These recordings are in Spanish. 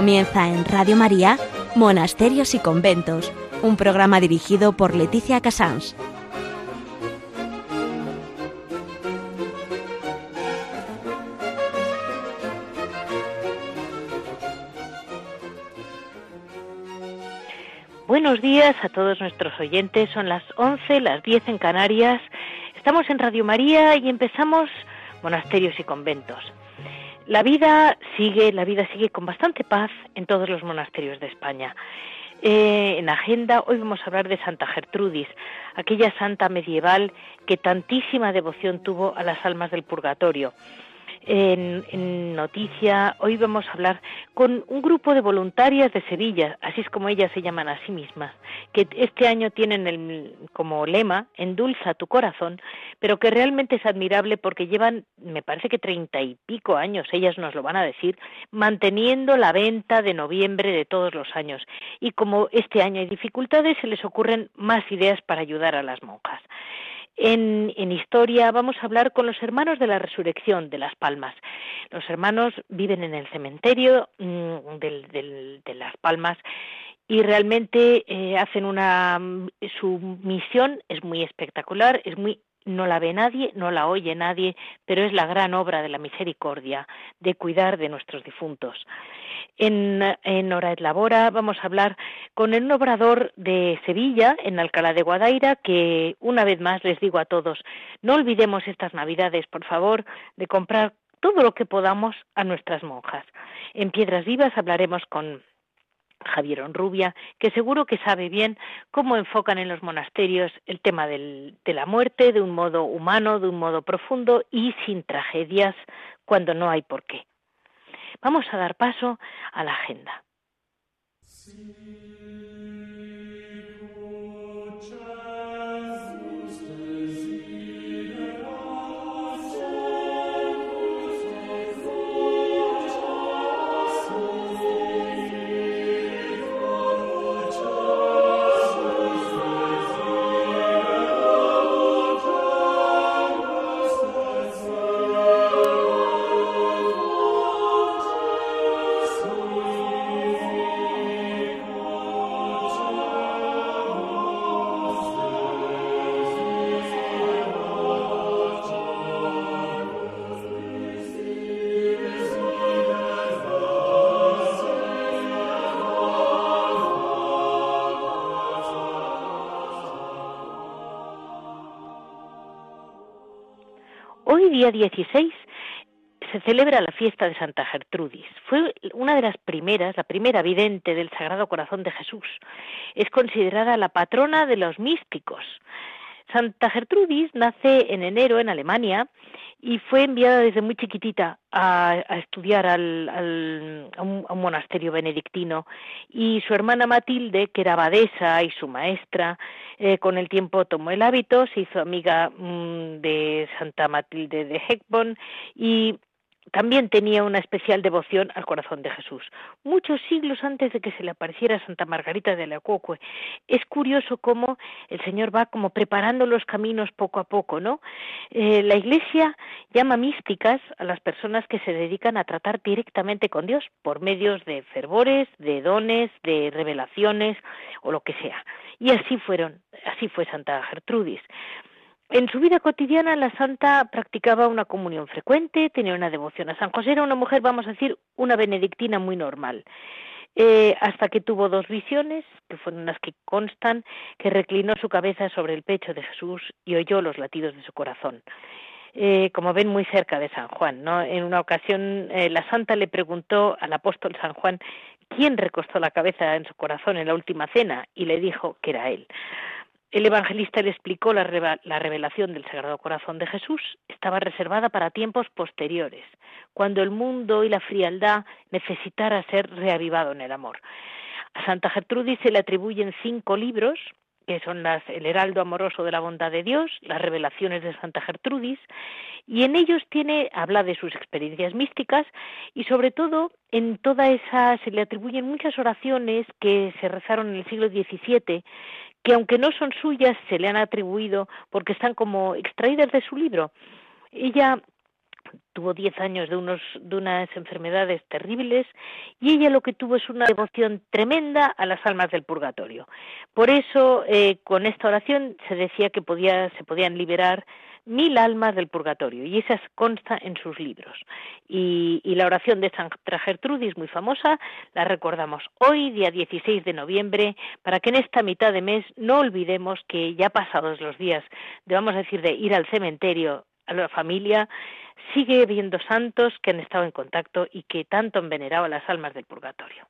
Comienza en Radio María, Monasterios y Conventos, un programa dirigido por Leticia Casans. Buenos días a todos nuestros oyentes. Son las 11, las 10 en Canarias. Estamos en Radio María y empezamos monasterios y conventos. La vida sigue, la vida sigue con bastante paz en todos los monasterios de España. Eh, en agenda hoy vamos a hablar de Santa Gertrudis, aquella santa medieval que tantísima devoción tuvo a las almas del purgatorio en, noticia. Hoy vamos a hablar con un grupo de voluntarias de Sevilla, así es como ellas se llaman a sí mismas, que este año tienen el, como lema Endulza tu corazón, pero que realmente es admirable porque llevan, me parece que treinta y pico años, ellas nos lo van a decir, manteniendo la venta de noviembre de todos los años. Y como este año hay dificultades, se les ocurren más ideas para ayudar a las monjas. En, historia vamos a hablar con los hermanos de la resurrección de Las Palmas. Los hermanos viven en el cementerio mm, de Las Palmas y realmente eh, hacen una su misión es muy espectacular, es muy no la ve nadie, no la oye nadie, pero es la gran obra de la misericordia, de cuidar de nuestros difuntos. En, en Hora Labora vamos a hablar con el obrador de Sevilla, en Alcalá de Guadaira, que una vez más les digo a todos, no olvidemos estas Navidades, por favor, de comprar todo lo que podamos a nuestras monjas. En Piedras Vivas hablaremos con Javier Onrubia, que seguro que sabe bien cómo enfocan en los monasterios el tema de la muerte de un modo humano, de un modo profundo y sin tragedias cuando no hay por qué. Vamos a dar paso a la agenda. Día 16 se celebra la fiesta de Santa Gertrudis. Fue una de las primeras, la primera vidente del Sagrado Corazón de Jesús. Es considerada la patrona de los místicos. Santa Gertrudis nace en enero en Alemania y fue enviada desde muy chiquitita a, estudiar al, a, un, monasterio benedictino. Y su hermana Matilde, que era abadesa y su maestra, eh, con el tiempo tomó el hábito, se hizo amiga mm, de Santa Matilde de Heckborn y también tenía una especial devoción al corazón de Jesús. Muchos siglos antes de que se le apareciera Santa Margarita de la Cuocue. Es curioso cómo el Señor va como preparando los caminos poco a poco, ¿no? Eh, la Iglesia llama místicas a las personas que se dedican a tratar directamente con Dios por medios de fervores, de dones, de revelaciones o lo que sea. Y así fueron, así fue Santa Gertrudis. En su vida cotidiana la santa practicaba una comunión frecuente, tenía una devoción a San José, era una mujer, vamos a decir, una benedictina muy normal. Eh, hasta que tuvo dos visiones, que fueron las que constan, que reclinó su cabeza sobre el pecho de Jesús y oyó los latidos de su corazón. Eh, como ven, muy cerca de San Juan. ¿no? En una ocasión, eh, la santa le preguntó al apóstol San Juan quién recostó la cabeza en su corazón en la última cena y le dijo que era él. El evangelista le explicó la, revelación del Sagrado Corazón de Jesús estaba reservada para tiempos posteriores, cuando el mundo y la frialdad necesitara ser reavivado en el amor. A Santa Gertrudis se le atribuyen cinco libros, que son las, el Heraldo Amoroso de la Bondad de Dios, las Revelaciones de Santa Gertrudis, y en ellos tiene, habla de sus experiencias místicas y sobre todo en toda esa se le atribuyen muchas oraciones que se rezaron en el siglo XVII que aunque no son suyas, se le han atribuido porque están como extraídas de su libro. Ella tuvo diez años de, unos, de unas enfermedades terribles y ella lo que tuvo es una devoción tremenda a las almas del purgatorio. Por eso, eh, con esta oración se decía que podía, se podían liberar mil almas del purgatorio y esa consta en sus libros. Y, y, la oración de Santa Gertrudis, muy famosa, la recordamos hoy, día 16 de noviembre, para que en esta mitad de mes no olvidemos que ya pasados los días de, vamos a decir, de ir al cementerio a la familia, sigue habiendo santos que han estado en contacto y que tanto han venerado a las almas del purgatorio.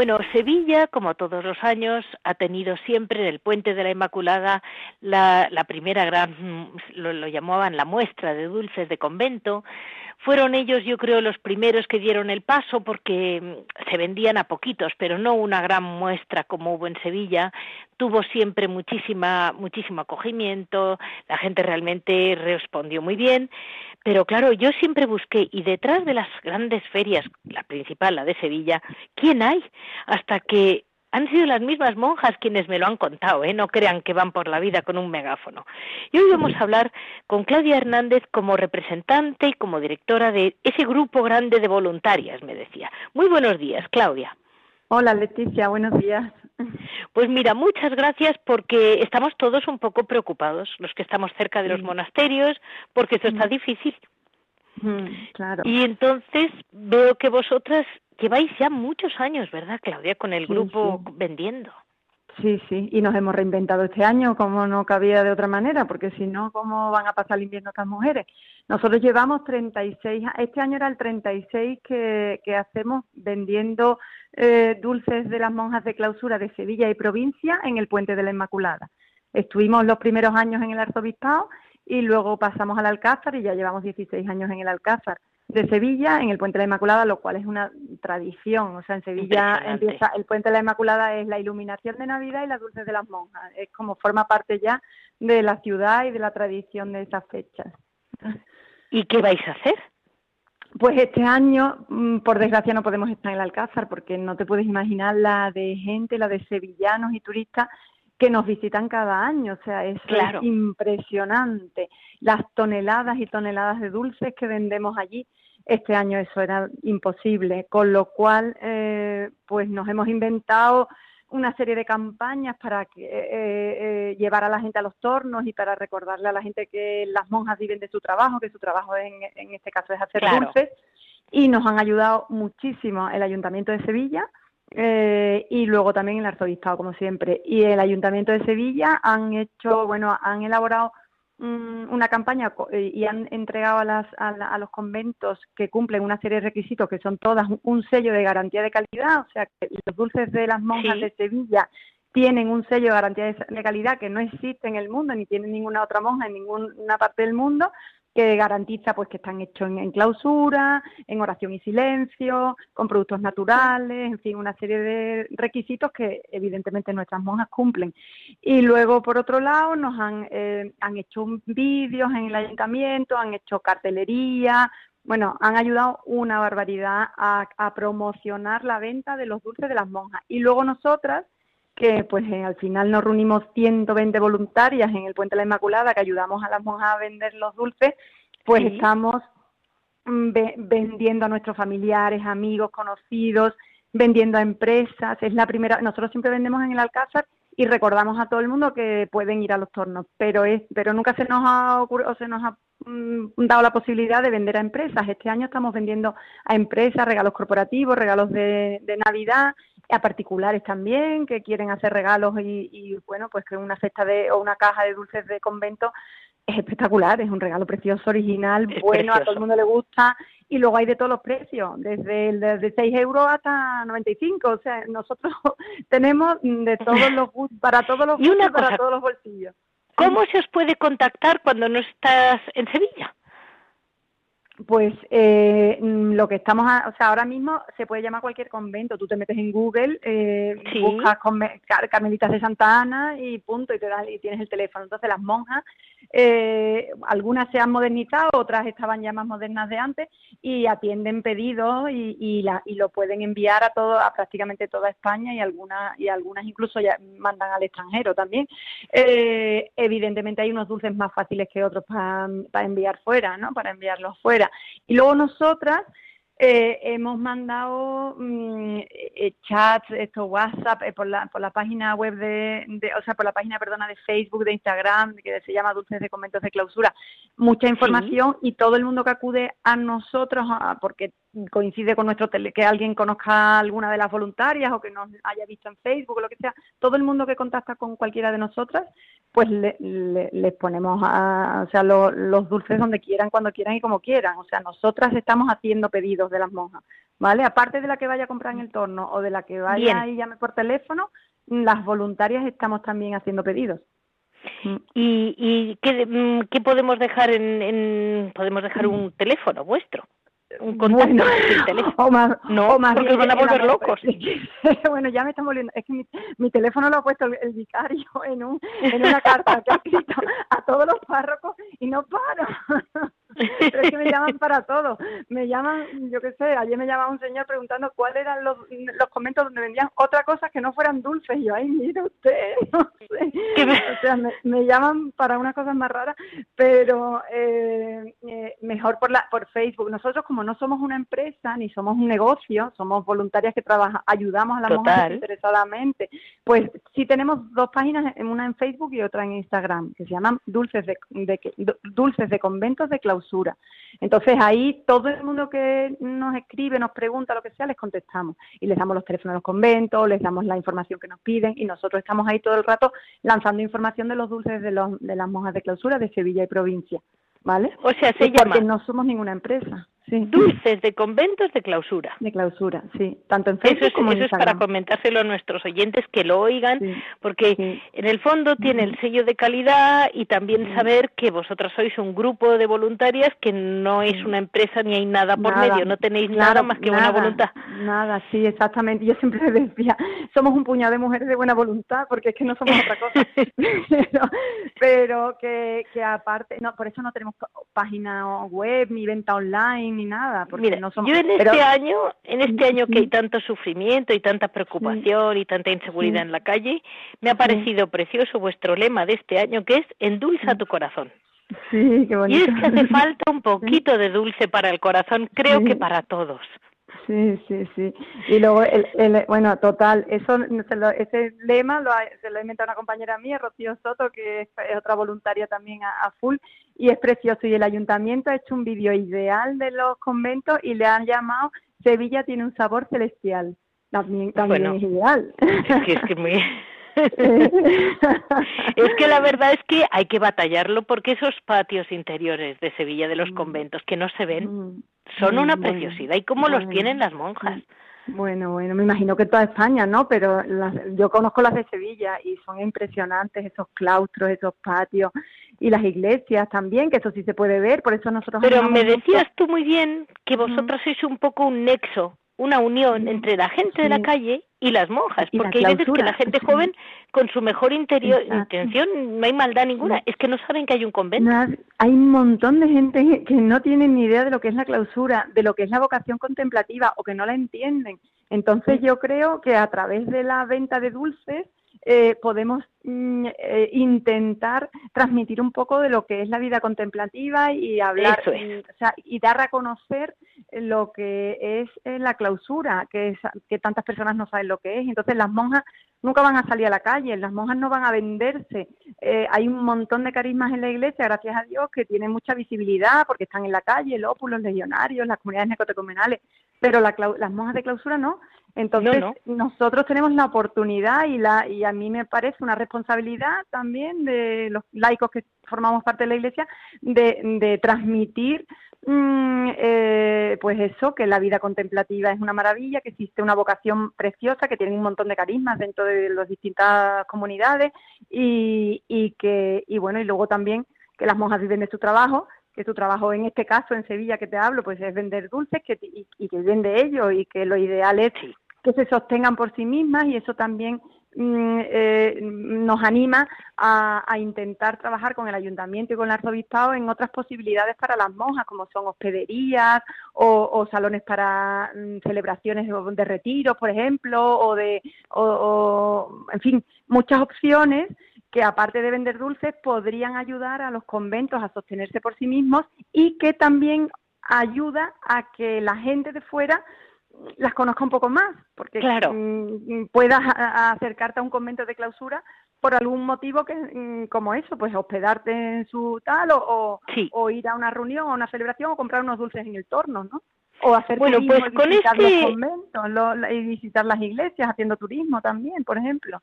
Bueno, Sevilla, como todos los años, ha tenido siempre en el Puente de la Inmaculada la, primera gran, lo, lo, llamaban la muestra de dulces de convento. Fueron ellos, yo creo, los primeros que dieron el paso porque mm, se vendían a poquitos, pero no una gran muestra como hubo en Sevilla. Tuvo siempre muchísima, muchísimo acogimiento, la gente realmente respondió muy bien. Pero claro, yo siempre busqué, y detrás de las grandes ferias, la principal, la de Sevilla, ¿quién hay? Hasta que han sido las mismas monjas quienes me lo han contado, ¿eh? no crean que van por la vida con un megáfono. Y hoy vamos a hablar con Claudia Hernández como representante y como directora de ese grupo grande de voluntarias, me decía. Muy buenos días, Claudia. Hola, Leticia, buenos días. Pues mira, muchas gracias porque estamos todos un poco preocupados, los que estamos cerca de los monasterios, porque esto está difícil. Claro. Y entonces veo que vosotras lleváis ya muchos años, ¿verdad, Claudia, con el grupo vendiendo? Sí, sí, y nos hemos reinventado este año como no cabía de otra manera, porque si no, ¿cómo van a pasar el invierno estas mujeres? Nosotros llevamos 36, este año era el 36 que, que hacemos vendiendo eh, dulces de las monjas de clausura de Sevilla y provincia en el Puente de la Inmaculada. Estuvimos los primeros años en el Arzobispado y luego pasamos al Alcázar y ya llevamos 16 años en el Alcázar de Sevilla en el Puente de la Inmaculada, lo cual es una tradición. O sea, en Sevilla empieza el Puente de la Inmaculada es la iluminación de Navidad y las dulces de las monjas. Es como forma parte ya de la ciudad y de la tradición de esas fechas. ¿Y qué vais a hacer? Pues este año, mm, por desgracia, no podemos estar en el Alcázar porque no te puedes imaginar la de gente, la de sevillanos y turistas que nos visitan cada año. O sea, es impresionante. Las toneladas y toneladas de dulces que vendemos allí este año eso era imposible, con lo cual eh, pues nos hemos inventado una serie de campañas para que, eh, eh, llevar a la gente a los tornos y para recordarle a la gente que las monjas viven de su trabajo, que su trabajo en, en este caso es hacer dulces. Y nos han ayudado muchísimo el Ayuntamiento de Sevilla y luego también el Arzobispado, como siempre. Y el Ayuntamiento de Sevilla han hecho, bueno, han elaborado una campaña eh, y han entregado a, las, a, los conventos que cumplen una serie de requisitos que son todas un sello de garantía de calidad, o sea que los dulces de las monjas de Sevilla tienen un sello de garantía de, calidad que no existe en el mundo ni tiene ninguna otra monja en ninguna parte del mundo que garantiza pues que están hechos en, clausura, en oración y silencio, con productos naturales, en fin, una serie de requisitos que evidentemente nuestras monjas cumplen. Y luego, por otro lado, nos han, eh, han hecho vídeos en el ayuntamiento, han hecho cartelería, bueno, han ayudado una barbaridad a, a promocionar la venta de los dulces de las monjas. Y luego nosotras, que pues eh, al final nos reunimos 120 voluntarias en el Puente de la Inmaculada que ayudamos a las monjas a vender los dulces, pues estamos mm, vendiendo a nuestros familiares, amigos, conocidos, vendiendo a empresas. Es la primera, nosotros siempre vendemos en el Alcázar y recordamos a todo el mundo que pueden ir a los tornos, pero es, pero nunca se nos ha ocurrido, se nos ha mm, dado la posibilidad de vender a empresas. Este año estamos vendiendo a empresas regalos corporativos, regalos de, de Navidad a particulares también que quieren hacer regalos y, bueno, pues que una cesta de o una caja de dulces de convento es espectacular, es un regalo precioso, original, bueno, a todo el mundo le gusta y luego hay de todos los precios, desde el de 6 euros hasta 95, o sea, nosotros tenemos de todos los para todos los y para todos los bolsillos. ¿Cómo se os puede contactar cuando no estás en Sevilla? Pues eh, mm, lo que estamos, o sea, ahora mismo se puede llamar cualquier convento. Tú te metes en Google, eh, buscas Carmelitas de Santa Ana y punto, y te das y tienes el teléfono. Entonces las monjas, eh, algunas se han modernizado, otras estaban ya más modernas de antes y atienden pedidos y, y, la, y lo pueden enviar a todo, a prácticamente toda España y algunas y algunas incluso ya mandan al extranjero también. Eh, evidentemente hay unos dulces más fáciles que otros para enviar fuera, ¿no? Para enviarlos fuera y luego nosotras eh, hemos mandado mm, eh, chats, esto, WhatsApp, eh, por, la, por la página web de, o sea, por la página, perdona, de Facebook, de Instagram, que se llama Dulces de Conventos de Clausura, mucha información y todo el mundo que acude a nosotros, porque coincide con nuestro tele, que alguien conozca alguna de las voluntarias o que nos haya visto en Facebook o lo que sea, todo el mundo que contacta con cualquiera de nosotras, pues le, les ponemos a, o sea, los dulces donde quieran, cuando quieran y como quieran. O sea, nosotras estamos haciendo pedidos de las monjas, ¿vale? Aparte de la que vaya a comprar en el torno o de la que vaya y llame por teléfono, las voluntarias estamos también haciendo pedidos. Mm. ¿Y, y qué, mm, qué podemos dejar en, en, podemos dejar un teléfono vuestro? Contacto bueno, teléfono. O más, no, más porque van a volver locos. bueno, ya me están volviendo. Es que mi, mi, teléfono lo ha puesto el, vicario en, un, en una carta que ha escrito a todos los párrocos y no paro. Pero es que me llaman para todo. Me llaman, yo qué sé, ayer me llamaba un señor preguntando cuáles eran los, los conventos donde vendían otra cosa que no fueran dulces. Y yo, ay, mire usted, no sé. O sea, me, me, llaman para unas cosas más raras, pero eh, eh, mejor por, la, por Facebook. Nosotros como no somos una empresa ni somos un negocio, somos voluntarias que trabajan, ayudamos a las mujeres interesadamente, pues sí tenemos dos páginas, una en Facebook y otra en Instagram, que se llaman Dulces de, Dulces de Conventos de Clausura. Entonces ahí todo el mundo que nos escribe, nos pregunta, lo que sea, les contestamos y les damos los teléfonos de los conventos, les damos la información que nos piden y nosotros estamos ahí todo el rato lanzando información de los dulces de, los, de las monjas de clausura de Sevilla y provincia. ¿Vale? O sea, se llama... Porque no somos ninguna empresa. Dulces de conventos de clausura. De clausura, sí. Tanto en Facebook eso es, como eso es para comentárselo a nuestros oyentes que lo oigan, porque en el fondo tiene el sello de calidad y también saber que vosotras sois un grupo de voluntarias que no es una empresa ni hay nada por medio, no tenéis nada más que buena voluntad. Nada, sí, exactamente. Yo siempre decía, somos un puñado de mujeres de buena voluntad, porque es que no somos otra cosa. pero, que, que aparte, no, por eso no tenemos página web ni venta online ni nada. Porque no somos... yo en este año, en este año que hay tanto sufrimiento y tanta preocupación y tanta inseguridad en la calle, me ha parecido precioso vuestro lema de este año que es endulza tu corazón. Sí, qué bonito. Y es que hace falta un poquito de dulce para el corazón, creo que para todos. Sí, sí, sí. Y luego, el, el, bueno, total, eso, ese lema lo se lo ha inventado una compañera mía, Rocío Soto, que es, otra voluntaria también a, full, y es precioso. Y el ayuntamiento ha hecho un vídeo ideal de los conventos y le han llamado Sevilla tiene un sabor celestial. También, también es ideal. Es que, es que muy... es que la verdad es que hay que batallarlo porque esos patios interiores de Sevilla de los mm. conventos que no se ven mm. son una mm, preciosidad y cómo los tienen las monjas. Bueno, bueno, me imagino que toda España, ¿no? Pero yo conozco las de Sevilla y son impresionantes esos claustros, esos patios y las iglesias también, que eso sí se puede ver, por eso nosotros... Pero me decías tú muy bien que vosotros sois un poco un nexo una unión entre la gente de la calle y las monjas, porque hay veces que la gente joven con su mejor interior, intención, no hay maldad ninguna, es que no saben que hay un convento. hay un montón de gente que no tienen ni idea de lo que es la clausura, de lo que es la vocación contemplativa o que no la entienden. Entonces yo creo que a través de la venta de dulces eh, podemos mm, eh, intentar transmitir un poco de lo que es la vida contemplativa y hablar y dar a conocer lo que es eh, la clausura, que, que tantas personas no saben lo que es. Entonces las monjas nunca van a salir a la calle, las monjas no van a venderse. hay un montón de carismas en la iglesia, gracias a Dios, que tienen mucha visibilidad porque están en la calle, el ópulo, los legionarios, las comunidades necotecomenales, pero las monjas de clausura no. Entonces, nosotros tenemos la oportunidad y, la, y a mí me parece una responsabilidad también de los laicos que formamos parte de la Iglesia, de, transmitir mm, eh, pues eso, que la vida contemplativa es una maravilla, que existe una vocación preciosa, que tiene un montón de carismas dentro de las distintas comunidades y, y que, y bueno, y luego también que las monjas viven de su trabajo, que su trabajo en este caso en Sevilla que te hablo, pues es vender dulces que, y, y que viven de ello y que lo ideal es que se sostengan por sí mismas y eso también eh, nos anima a, intentar trabajar con el ayuntamiento y con el arzobispado en otras posibilidades para las monjas, como son hospederías o, salones para mm, celebraciones de, retiro, por ejemplo, o de, o, en fin, muchas opciones que aparte de vender dulces podrían ayudar a los conventos a sostenerse por sí mismos y que también ayuda a que la gente de fuera las conozca un poco más, porque claro. Mm, puedas acercarte a un convento de clausura por algún motivo que mm, como eso, pues hospedarte en su tal o, o, ir a una reunión o una celebración o comprar unos dulces en el torno, ¿no? O hacer bueno, pues y visitar los este conventos y visitar las iglesias haciendo turismo también, por ejemplo.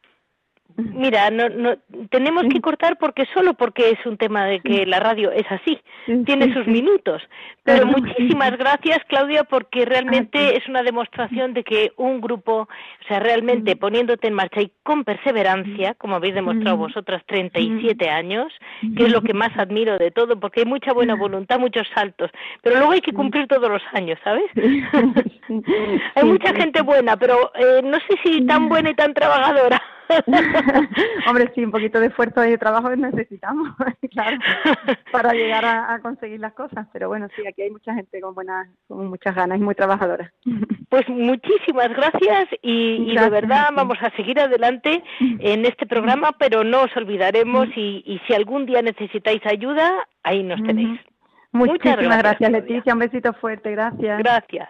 Mira, no, no, tenemos que cortar porque solo porque es un tema de que la radio es así, tiene sus minutos. Pero muchísimas gracias, Claudia, porque realmente es una demostración de que un grupo, o sea, realmente poniéndote en marcha y con perseverancia, como habéis demostrado vosotras 37 años, que es lo que más admiro de todo, porque hay mucha buena voluntad, muchos saltos, pero luego hay que cumplir todos los años, ¿sabes? hay mucha gente buena, pero eh, no sé si tan buena y tan trabajadora. Hombre, sí, un poquito de esfuerzo y de trabajo necesitamos, claro, para llegar a, conseguir las cosas. Pero bueno, sí, aquí hay mucha gente con buenas, con muchas ganas y muy trabajadora. Pues muchísimas gracias y, de verdad vamos a seguir adelante en este programa, pero no os olvidaremos y, y si algún día necesitáis ayuda, ahí nos tenéis. Muchísimas gracias, Leticia. Un besito fuerte. Gracias. Gracias.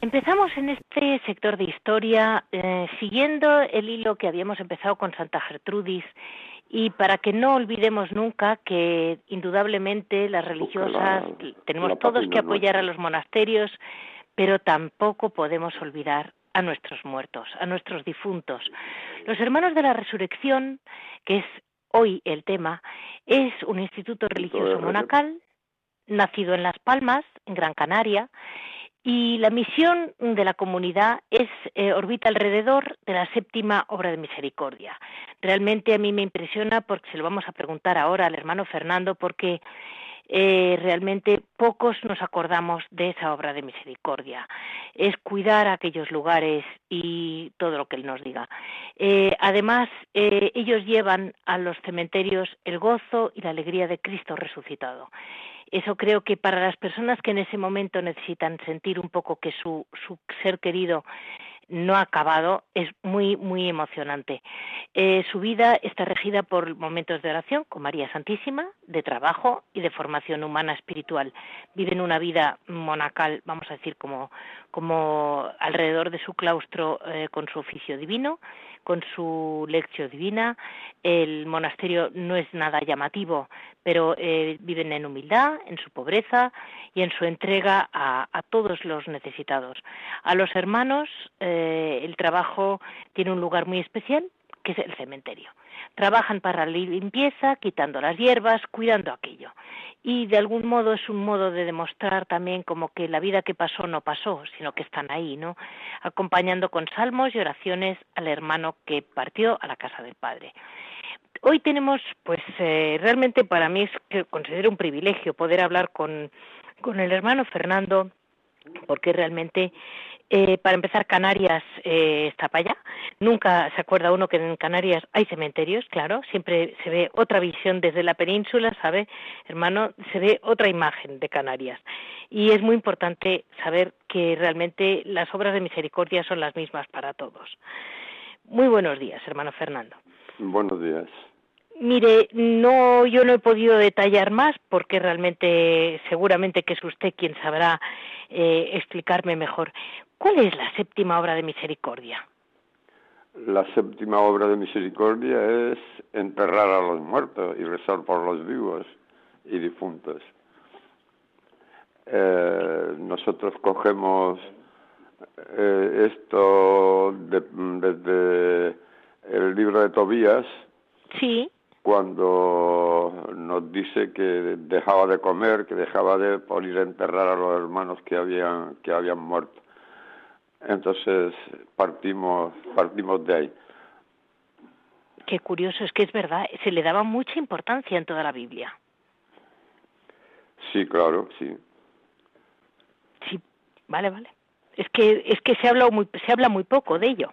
Empezamos en este sector de historia eh, siguiendo el hilo que habíamos empezado con Santa Gertrudis. Y para que no olvidemos nunca que indudablemente las religiosas tenemos todos que apoyar a los monasterios, pero tampoco podemos olvidar a nuestros muertos, a nuestros difuntos. Los Hermanos de la Resurrección, que es hoy el tema, es un instituto religioso monacal nacido en Las Palmas, en Gran Canaria, y la misión de la comunidad es eh, orbita alrededor de la séptima obra de misericordia. Realmente a mí me impresiona porque se lo vamos a preguntar ahora al hermano Fernando porque eh, realmente pocos nos acordamos de esa obra de misericordia. Es cuidar aquellos lugares y todo lo que él nos diga. Eh, además, ellos llevan a los cementerios el gozo y la alegría de Cristo resucitado. Eso creo que para las personas que en ese momento necesitan sentir un poco que su ser querido no ha acabado, es muy, muy emocionante. Eh, su vida está regida por momentos de oración con María Santísima, de trabajo y de formación humana espiritual. Viven una vida monacal, vamos a decir, como, como alrededor de su claustro eh, con su oficio divino con su lección divina. El monasterio no es nada llamativo, pero eh, viven en humildad, en su pobreza y en su entrega a, todos los necesitados. A los hermanos eh, el trabajo tiene un lugar muy especial, que es el cementerio. Trabajan para la limpieza, quitando las hierbas, cuidando aquello y de algún modo es un modo de demostrar también como que la vida que pasó no pasó, sino que están ahí, ¿no? Acompañando con salmos y oraciones al hermano que partió a la casa del Padre. Hoy tenemos, pues eh, realmente para mí es que considero un privilegio poder hablar con, con el hermano Fernando porque realmente eh, para empezar, Canarias eh, está para allá. Nunca se acuerda uno que en Canarias hay cementerios, claro. Siempre se ve otra visión desde la península, ¿sabe, hermano? Se ve otra imagen de Canarias. Y es muy importante saber que realmente las obras de misericordia son las mismas para todos. Muy buenos días, hermano Fernando. Buenos días. Mire, no, yo no he podido detallar más porque realmente, seguramente que es usted quien sabrá eh, explicarme mejor. ¿Cuál es la séptima obra de misericordia? La séptima obra de misericordia es enterrar a los muertos y rezar por los vivos y difuntos. Eh, nosotros cogemos eh, esto desde el libro de Tobías. Sí cuando nos dice que dejaba de comer, que dejaba de por ir a enterrar a los hermanos que habían que habían muerto. Entonces partimos partimos de ahí. Qué curioso, es que es verdad, se le daba mucha importancia en toda la Biblia. Sí, claro, sí. Sí, vale, vale. Es que es que se habla muy se habla muy poco de ello.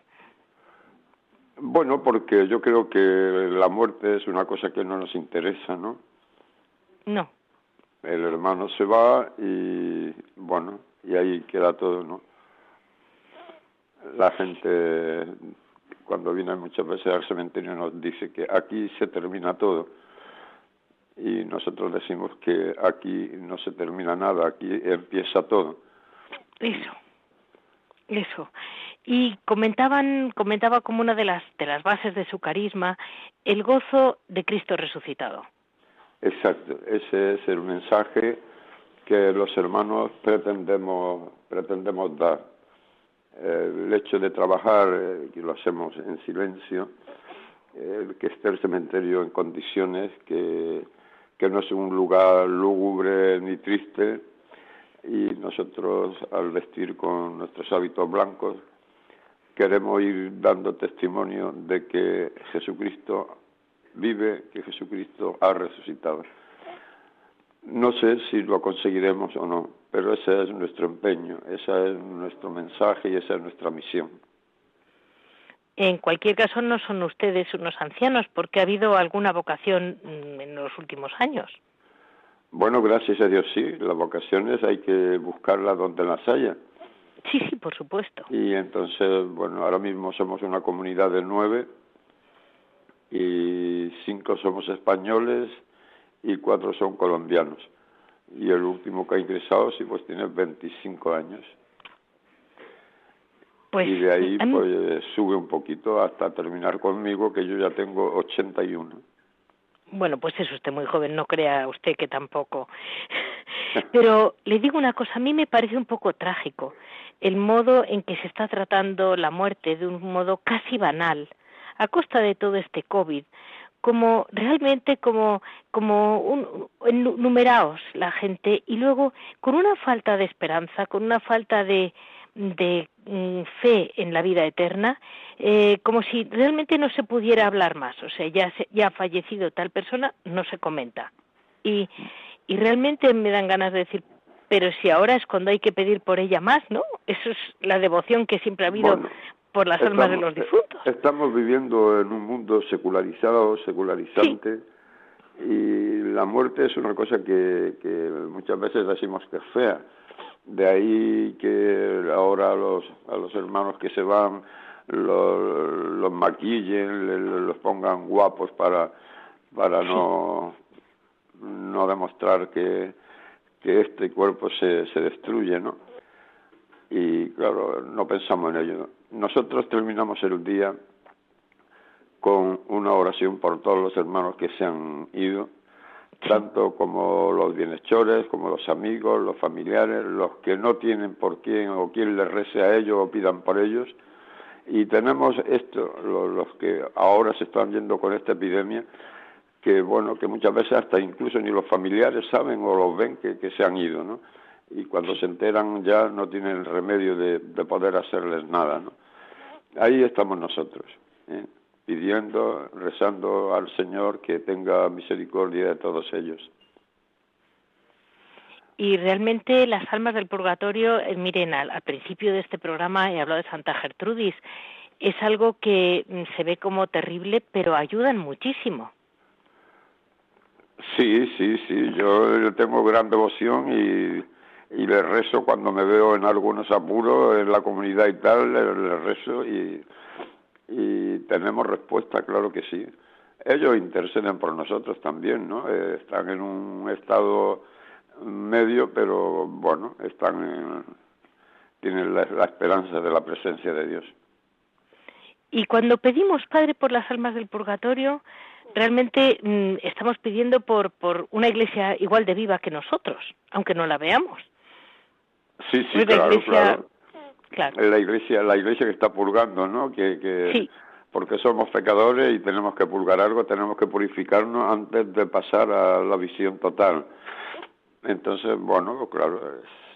Bueno, porque yo creo que la muerte es una cosa que no nos interesa, ¿no? No. El hermano se va y, bueno, y ahí queda todo, ¿no? La gente, cuando viene muchas veces al cementerio, nos dice que aquí se termina todo. Y nosotros decimos que aquí no se termina nada, aquí empieza todo. Eso, eso y comentaban comentaba como una de las de las bases de su carisma el gozo de Cristo resucitado. Exacto, ese es el mensaje que los hermanos pretendemos pretendemos dar. El hecho de trabajar, eh, que lo hacemos en silencio, el que esté el cementerio en condiciones, que, que no es un lugar lúgubre ni triste, y nosotros al vestir con nuestros hábitos blancos, queremos ir dando testimonio de que Jesucristo vive, que Jesucristo ha resucitado. No sé si lo conseguiremos o no, pero ese es nuestro empeño, ese es nuestro mensaje y esa es nuestra misión. En cualquier caso, no son ustedes unos ancianos, porque ha habido alguna vocación mm, en los últimos años. Bueno, gracias a Dios sí, las vocaciones hay que buscarlas donde las haya. Sí, sí, por supuesto. Y entonces, bueno, ahora mismo somos una comunidad de nueve y cinco somos españoles y cuatro son colombianos. Y el último que ha ingresado sí pues tiene 25 años. Pues, y de ahí pues sube un poquito hasta terminar conmigo que yo ya tengo 81. Bueno, pues es usted muy joven, no crea usted que tampoco. Pero le digo una cosa, a mí me parece un poco trágico el modo en que se está tratando la muerte de un modo casi banal, a costa de todo este COVID, como realmente como como un, numeraos la gente y luego con una falta de esperanza, con una falta de de mm, fe en la vida eterna, eh, como si realmente no se pudiera hablar más. O sea, ya, ya ha fallecido tal persona, no se comenta. Y, y realmente me dan ganas de decir, pero si ahora es cuando hay que pedir por ella más, ¿no? Eso es la devoción que siempre ha habido por las almas de los difuntos. Estamos viviendo en un mundo secularizado, secularizante, y la muerte es una cosa que, que muchas veces decimos que es fea. De ahí que ahora los, a los hermanos que se van los, los maquillen, los pongan guapos para, para no, no demostrar que, que este cuerpo se, se destruye, ¿no? Y claro, no pensamos en ello. Nosotros terminamos el día con una oración por todos los hermanos que se han ido, tanto como los bienhechores, como los amigos, los familiares, los que no tienen por quién o quien les rece a ellos o pidan por ellos. Y tenemos esto, los, los que ahora se están yendo con esta epidemia, que bueno, que muchas veces hasta incluso ni los familiares saben o los ven que, se han ido, ¿no? Y cuando se enteran ya no tienen el remedio de, poder hacerles nada, ¿no? Ahí estamos nosotros, ¿eh? pidiendo, rezando al Señor que tenga misericordia de todos ellos. Y realmente las almas del purgatorio, eh, miren, al, principio de este programa he hablado de Santa Gertrudis, es algo que mm, se ve como terrible, pero ayudan muchísimo. Sí, sí, sí, yo, tengo gran devoción y, y, le rezo cuando me veo en algunos apuros en la comunidad y tal, le, rezo y, y tenemos respuesta, claro que sí. Ellos interceden por nosotros también, ¿no? Eh, están en un estado medio, pero bueno, están tienen la, esperanza de la presencia de Dios. Y cuando pedimos, Padre, por las almas del purgatorio, realmente mm, estamos pidiendo por, por una iglesia igual de viva que nosotros, aunque no la veamos. Sí, sí, claro, claro. La iglesia, la iglesia que está purgando, ¿no? Que, que porque somos pecadores y tenemos que purgar algo, tenemos que purificarnos antes de pasar a la visión total. Entonces, bueno, claro,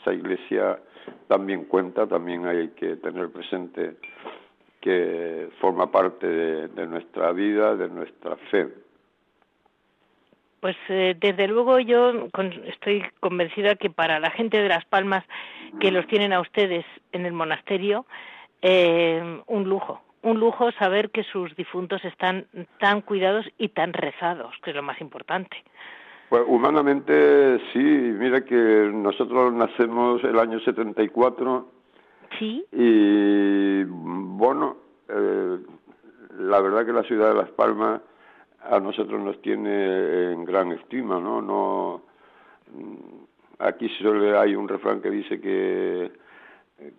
esa iglesia también cuenta, también hay que tener presente que forma parte de, nuestra vida, de nuestra fe. Pues eh, desde luego yo estoy convencida que para la gente de Las Palmas que los tienen a ustedes en el monasterio, eh, un lujo, un lujo saber que sus difuntos están tan cuidados y tan rezados, que es lo más importante. Pues humanamente sí, mira que nosotros nacemos el año 74. Sí. Y bueno, eh, la verdad que la ciudad de Las Palmas a nosotros nos tiene en gran estima, ¿no? No aquí solo hay un refrán que dice que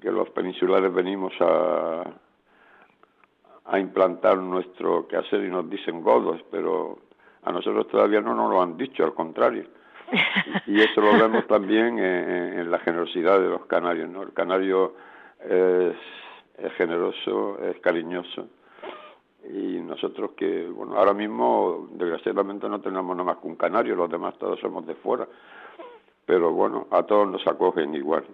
que los peninsulares venimos a a implantar nuestro quehacer y nos dicen godos, pero a nosotros todavía no nos lo han dicho, al contrario. Y eso lo vemos también en, la generosidad de los canarios, ¿no? El canario es, generoso, es cariñoso y nosotros que, bueno, ahora mismo desgraciadamente no tenemos nada más que un canario, los demás todos somos de fuera, pero bueno, a todos nos acogen igual.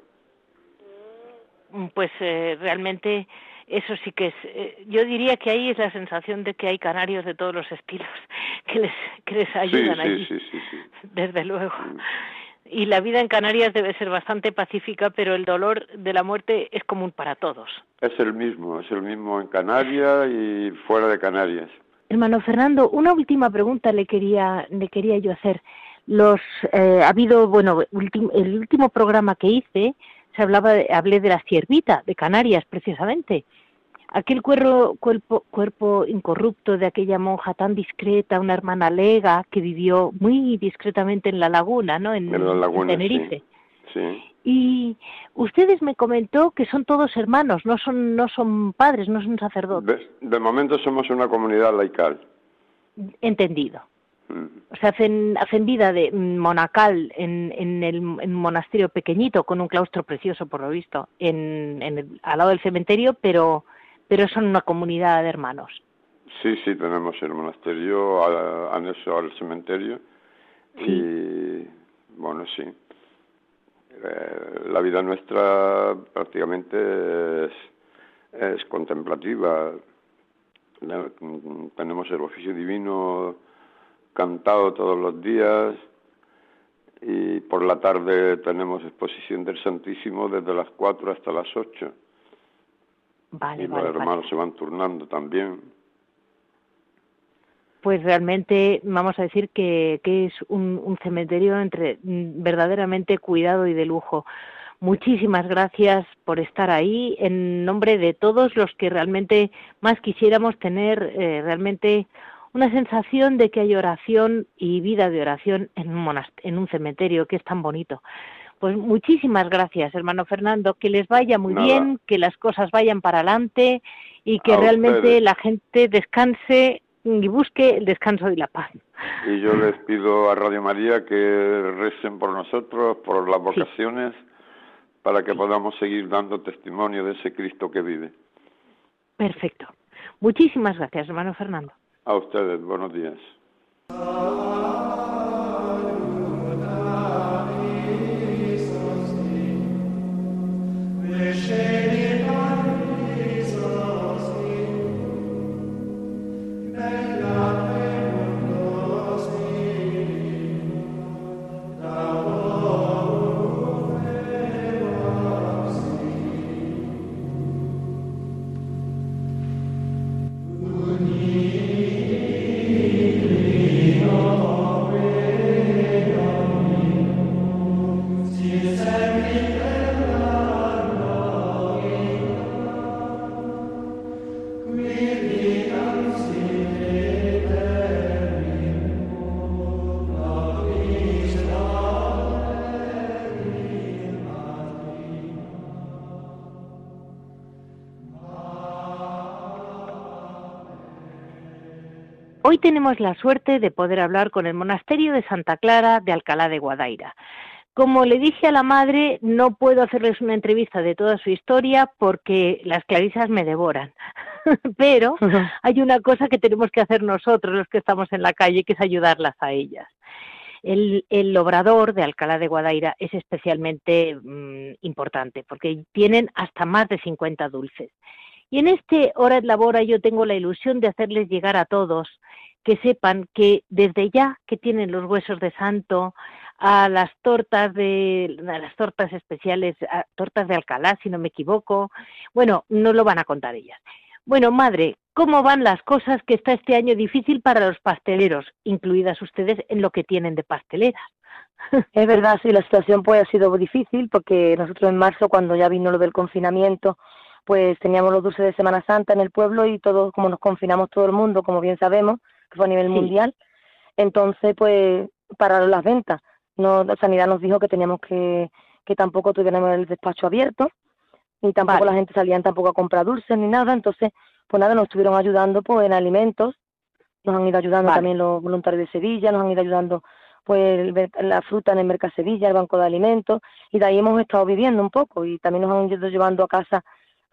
Pues eh, realmente eso sí que es, eh, yo diría que ahí es la sensación de que hay canarios de todos los estilos que les, que les ayudan allí, desde luego. Y la vida en Canarias debe ser bastante pacífica, pero el dolor de la muerte es común para todos. Es el mismo, es el mismo en Canarias y fuera de Canarias. Hermano Fernando, una última pregunta le quería, le quería yo hacer. Los, eh, ha habido, bueno, el último programa que hice, se hablaba, hablé de la ciervita de Canarias precisamente. Aquel cuerpo, cuerpo, cuerpo incorrupto de aquella monja tan discreta, una hermana lega que vivió muy discretamente en la laguna, ¿no? En, Tenerife. Sí. Y ustedes me comentó que son todos hermanos, no son, no son padres, no son sacerdotes. de momento somos una comunidad laical. Entendido. O sea, hacen, hacen vida de monacal en, en el monasterio pequeñito, con un claustro precioso, por lo visto, en, en al lado del cementerio, pero, pero son una comunidad de hermanos. Sí, sí, tenemos el monasterio anexo al cementerio y, bueno, sí. Eh, la vida nuestra prácticamente es, es contemplativa. Tenemos el oficio divino cantado todos los días y por la tarde tenemos exposición del Santísimo desde las 4 hasta las 8. Y los hermanos se van turnando también. Pues realmente vamos a decir que, que es un, un cementerio entre mm, verdaderamente cuidado y de lujo. Muchísimas gracias por estar ahí en nombre de todos los que realmente más quisiéramos tener eh, realmente una sensación de que hay oración y vida de oración en un, en un cementerio, que es tan bonito. Pues muchísimas gracias, hermano Fernando, que les vaya muy bien, que las cosas vayan para adelante y que realmente la gente descanse y busque el descanso y la paz. Y yo les pido a Radio María que recen por nosotros, por las vocaciones, para que podamos seguir dando testimonio de ese Cristo que vive. Perfecto. Muchísimas gracias, hermano Fernando. A ustedes, buenos días. Hoy tenemos la suerte de poder hablar con el monasterio de Santa Clara de Alcalá de Guadaira. Como le dije a la madre, no puedo hacerles una entrevista de toda su historia porque las clarisas me devoran. Pero hay una cosa que tenemos que hacer nosotros, los que estamos en la calle, que es ayudarlas a ellas. El, obrador de Alcalá de Guadaira es especialmente mm, importante porque tienen hasta más de 50 dulces. Y en este Hora de Labora yo tengo la ilusión de hacerles llegar a todos que sepan que desde ya que tienen los huesos de santo, a las tortas de las tortas especiales, tortas de Alcalá, si no me equivoco, bueno, no lo van a contar ellas. Bueno, madre, ¿cómo van las cosas que está este año difícil para los pasteleros, incluidas ustedes en lo que tienen de pasteleras? Es verdad, sí, la situación pues ha sido difícil porque nosotros en marzo, cuando ya vino lo del confinamiento, pues teníamos los dulces de Semana Santa en el pueblo y todos, como nos confinamos todo el mundo, como bien sabemos, que fue a nivel mundial, entonces pues pararon las ventas. No, la sanidad nos dijo que teníamos que, que tampoco tuviéramos el despacho abierto, ni tampoco la gente salía tampoco a comprar dulces ni nada, entonces pues nada, nos estuvieron ayudando pues en alimentos, nos han ido ayudando también los voluntarios de Sevilla, nos han ido ayudando pues la fruta en el Mercado Sevilla, el Banco de Alimentos, y de ahí hemos estado viviendo un poco y también nos han ido llevando a casa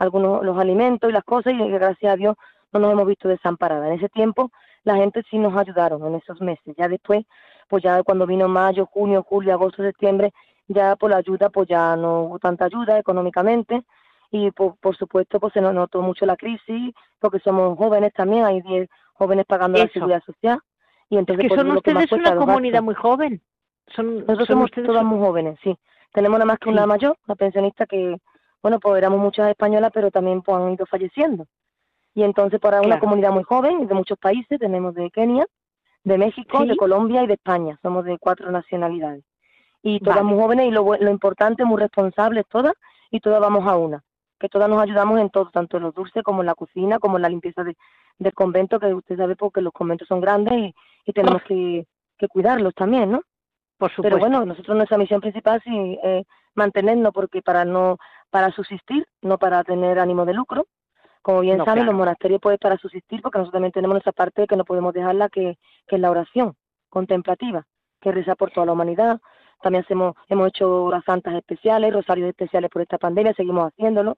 algunos los alimentos y las cosas y gracias a Dios no nos hemos visto desamparadas. En ese tiempo la gente sí nos ayudaron en esos meses. Ya después, pues ya cuando vino mayo, junio, julio, agosto, septiembre, ya por la ayuda pues ya no hubo tanta ayuda económicamente y por, por supuesto pues se nos notó mucho la crisis porque somos jóvenes también, hay 10 jóvenes pagando la seguridad social y entonces que pues, son ustedes una comunidad muy joven. Son, Nosotros somos todas muy jóvenes, sí. Tenemos nada más que una mayor, una pensionista que bueno, pues éramos muchas españolas, pero también pues, han ido falleciendo. Y entonces, para una comunidad muy joven, de muchos países, tenemos de Kenia, de México, de Colombia y de España. Somos de cuatro nacionalidades. Y todas muy jóvenes y lo, lo importante, muy responsables todas, y todas vamos a una. Que todas nos ayudamos en todo, tanto en los dulces como en la cocina, como en la limpieza de, del convento, que usted sabe porque los conventos son grandes y, y tenemos que, que cuidarlos también, ¿no? Por supuesto. Pero bueno, nosotros nuestra misión principal sí es mantenernos porque para no para subsistir, no para tener ánimo de lucro. Como bien saben, los monasterios pues para subsistir porque nosotros también tenemos nuestra parte que no podemos dejarla que, que es la oración contemplativa, que reza por toda la humanidad. También hacemos, hemos hecho horas santas especiales, rosarios especiales por esta pandemia, seguimos haciéndolo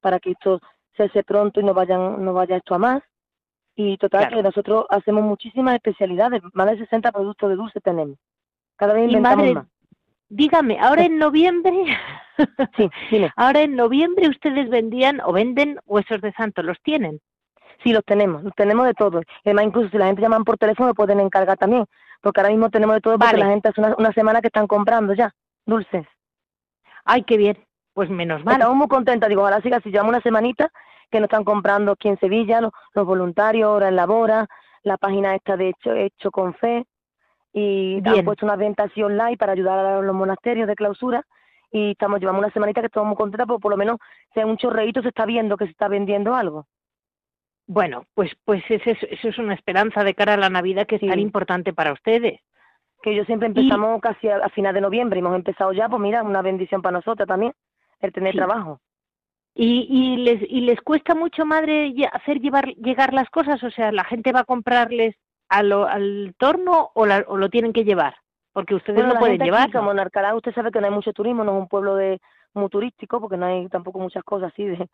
para que esto cese pronto y no vayan no vaya esto a más. Y total que nosotros hacemos muchísimas especialidades, más de 60 productos de dulce tenemos. Cada vez inventamos más. Dígame, ahora en noviembre, sí, ahora en noviembre ustedes vendían o venden huesos de santo, ¿los tienen? Sí, los tenemos, los tenemos de todo. Además, incluso si la gente llaman por teléfono, pueden encargar también, porque ahora mismo tenemos de todo, porque la gente hace una, semana que están comprando ya dulces. Ay, qué bien, pues menos mal. Estamos muy contentas, digo, ahora siga, si llamo una semanita, que nos están comprando aquí en Sevilla, los, los voluntarios, ahora en Labora, la página esta de Hecho, Hecho con Fe, y han puesto una venta así online para ayudar a los monasterios de clausura y estamos llevamos una semanita que estamos muy contentas porque por lo menos sea un chorreíto se está viendo que se está vendiendo algo. Bueno, pues pues eso, eso es una esperanza de cara a la Navidad que es tan importante para ustedes. Que yo siempre empezamos casi a, final de noviembre y hemos empezado ya, pues mira, una bendición para nosotros también, el tener trabajo. ¿Y, y, les, ¿Y les cuesta mucho, madre, hacer llevar, llegar las cosas? O sea, ¿la gente va a comprarles al torno o, lo tienen que llevar? Porque ustedes no pueden llevar. como en Alcalá usted sabe que no hay mucho turismo, no es un pueblo de muy turístico porque no hay tampoco muchas cosas así de,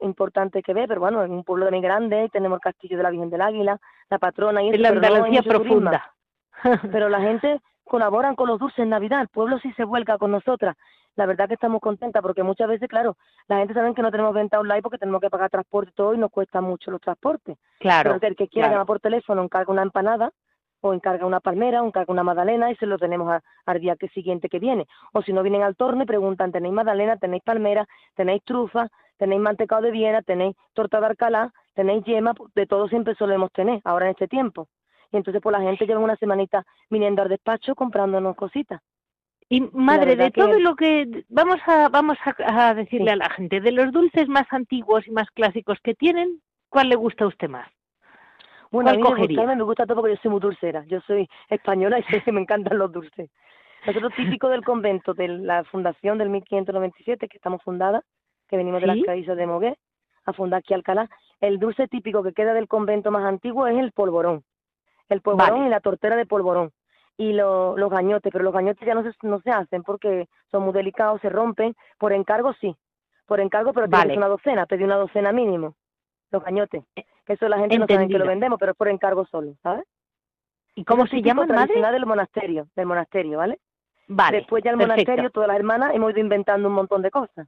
importantes que ver, pero bueno, es un pueblo muy grande, tenemos el castillo de la Virgen del Águila, la patrona y es la Andalucía profunda. pero la gente colaboran con los dulces en Navidad, el pueblo sí se vuelca con nosotras la verdad que estamos contentas porque muchas veces, claro, la gente sabe que no tenemos venta online porque tenemos que pagar transporte y todo y nos cuesta mucho los transportes. Claro. Pero el que quiera llamar por teléfono encarga una empanada o encarga una palmera o encarga una magdalena y se lo tenemos al día que siguiente que viene. O si no vienen al torno y preguntan, ¿tenéis magdalena, tenéis palmera, tenéis trufa, tenéis mantecado de Viena, tenéis torta de Arcalá, tenéis yema? De todo siempre solemos tener ahora en este tiempo. Y entonces pues la gente lleva una semanita viniendo al despacho comprándonos cositas. Y madre, de todo lo que vamos a vamos a, decirle a la gente, de los dulces más antiguos y más clásicos que tienen, cuál le gusta a usted más? Bueno, a mí me, me gusta todo porque yo soy muy dulcera. Yo soy española y sé que me encantan los dulces. Nosotros típico del convento, de la fundación del 1597, que estamos fundadas, que venimos de las calles de Mogué, a fundar aquí Alcalá, el dulce típico que queda del convento más antiguo es el polvorón. El polvorón y la tortera de polvorón. Y los gañotes, pero los gañotes ya no se, no se hacen porque son muy delicados, se rompen. Por encargo sí, por encargo, pero tienes una docena, pedí una docena mínimo. Los gañotes. Eh, que eso la gente no sabe que lo vendemos, pero es por encargo solo, ¿sabes? ¿Y cómo se llama, madre? del monasterio, del monasterio, ¿vale? Vale. Después ya el monasterio, todas las hermanas, hemos ido inventando un montón de cosas.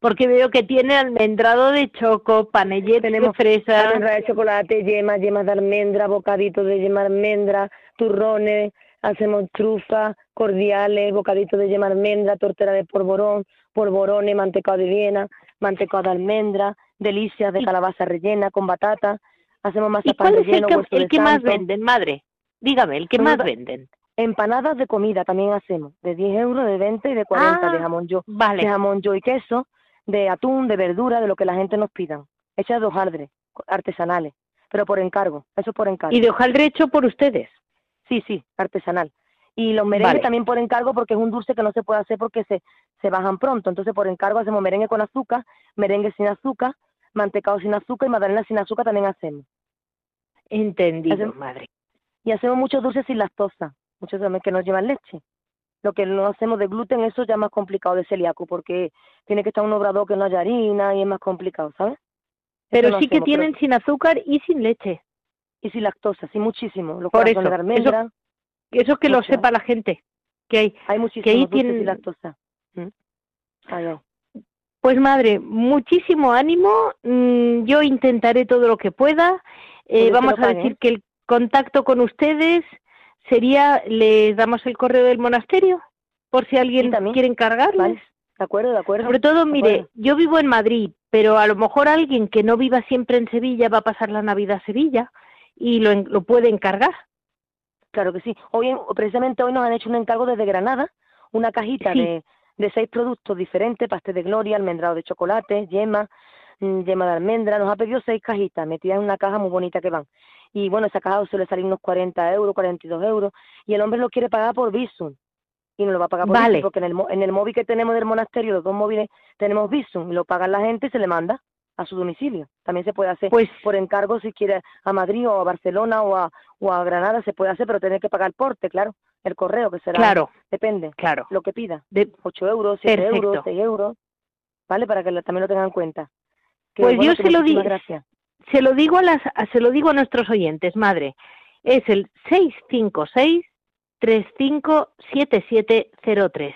Porque veo que tiene almendrado de choco, panellet Tenemos fresa. Almendrado de chocolate, yemas, yemas de almendra, bocaditos de yema de almendra, turrones, hacemos trufas, cordiales, bocaditos de yema de almendra, tortera de polvorón, polvorones, mantecado de Viena, mantecado de almendra, delicias de calabaza rellena con batata, hacemos más ¿Y cuál es el que, el que más venden, madre? Dígame, el que más venden. Empanadas de comida también hacemos, de 10 euros, de 20 y de 40 de ah, jamón yo. Vale. De jamón yo y queso, de atún, de verdura, de lo que la gente nos pida. Hechas de hojaldre, artesanales, pero por encargo, eso por encargo. ¿Y de hojaldre hecho por ustedes? Sí, sí, artesanal. Y los merengues también por encargo porque es un dulce que no se puede hacer porque se, se bajan pronto. Entonces por encargo hacemos merengue con azúcar, merengue sin azúcar, mantecado sin azúcar y magdalena sin azúcar también hacemos. Entendido, madre. Y hacemos muchos dulces sin lactosa muchos también que no llevan leche. Lo que no hacemos de gluten, eso ya es más complicado de celíaco, porque tiene que estar un obrador que no haya harina y es más complicado, ¿sabes? Pero sí que tienen sin azúcar y sin leche. Y sin lactosa, sí, muchísimo. Los Por eso, de almendra, eso, es que lo sepa la gente, que hay, hay muchísimo que sin lactosa. ¿Mm? Pues madre, muchísimo ánimo. Mm, yo intentaré todo lo que pueda. Eh, vamos a decir que el contacto con ustedes sería, les damos el correo del monasterio por si alguien quiere encargarles. De acuerdo, de acuerdo. Sobre todo, mire, yo vivo en Madrid, pero a lo mejor alguien que no viva siempre en Sevilla va a pasar la Navidad a Sevilla y lo, lo puede encargar. Claro que sí. Hoy, precisamente hoy nos han hecho un encargo desde Granada, una cajita de, de seis productos diferentes, pastel de gloria, almendrado de chocolate, yema, mm, yema de almendra. Nos ha pedido seis cajitas metidas en una caja muy bonita que van y bueno, esa caja suele salir unos 40 euros, 42 euros, y el hombre lo quiere pagar por Visum, y no lo va a pagar por vale. porque en el, en el móvil que tenemos del monasterio, los dos móviles, tenemos Visum, y lo paga la gente y se le manda a su domicilio. También se puede hacer pues, por encargo si quiere a Madrid o a Barcelona o a, o a Granada, se puede hacer, pero tiene que pagar el porte, claro, el correo, que será, claro, depende, claro. lo que pida, de 8 euros, 7 euros, 6 euros, ¿vale? Para que también lo tengan en cuenta. pues yo se lo digo, se lo digo a las, se lo digo a nuestros oyentes, madre. Es el 656 357703.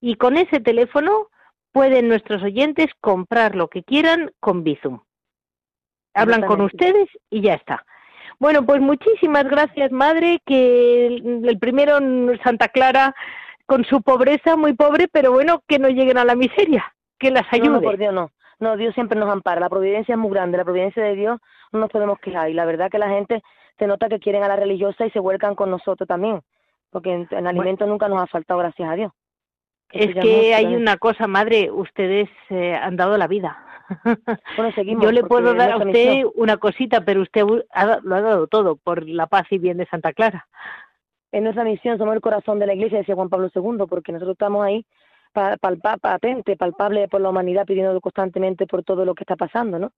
Y con ese teléfono pueden nuestros oyentes comprar lo que quieran con Bizum. Hablan con ustedes y ya está. Bueno, pues muchísimas gracias, madre, que el, primero Santa Clara con su pobreza, muy pobre, pero bueno, que no lleguen a la miseria, que las ayude. No, por Dios, no. No, Dios siempre nos ampara. La providencia es muy grande. La providencia de Dios no nos podemos quejar. Y la verdad que la gente se nota que quieren a la religiosa y se vuelcan con nosotros también. Porque en, en alimento nunca nos ha faltado, gracias a Dios. es que hay una cosa, madre. Ustedes eh, han dado la vida. Bueno, seguimos. Yo le puedo dar a usted una cosita, pero usted lo ha dado todo por la paz y bien de Santa Clara. En nuestra misión somos el corazón de la iglesia, decía Juan Pablo II, porque nosotros estamos ahí palpa, patente, palpable por la humanidad, pidiendo constantemente por todo lo que está pasando, ¿no?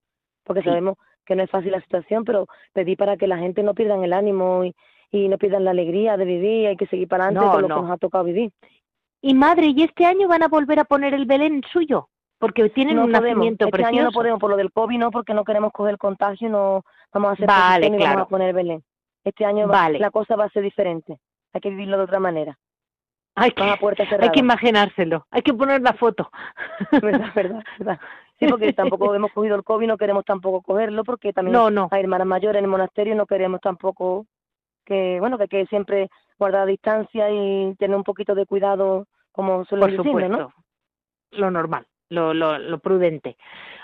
Porque sabemos que no es fácil la situación, pero pedí para que la gente no pierdan el ánimo y, y no pierdan la alegría de vivir, hay que seguir para adelante con lo que nos ha tocado vivir. Y madre, ¿y este año van a volver a poner el Belén suyo? Porque tienen un nacimiento este Año no podemos por lo del COVID, no, porque no queremos coger el contagio, no vamos a hacer vale, claro. vamos a poner Belén. Este año vale. la cosa va a ser diferente, hay que vivirlo de otra manera. Hay que, hay que imaginárselo, hay que poner la foto. verdad, verdad, verdad. Sí, porque tampoco hemos cogido el COVID, no queremos tampoco cogerlo, porque también no, no. hay hermanas mayores en el monasterio, no queremos tampoco que, bueno, que hay que siempre guardar distancia y tener un poquito de cuidado, como suelen decir, ¿no? Lo normal, lo, lo, lo prudente.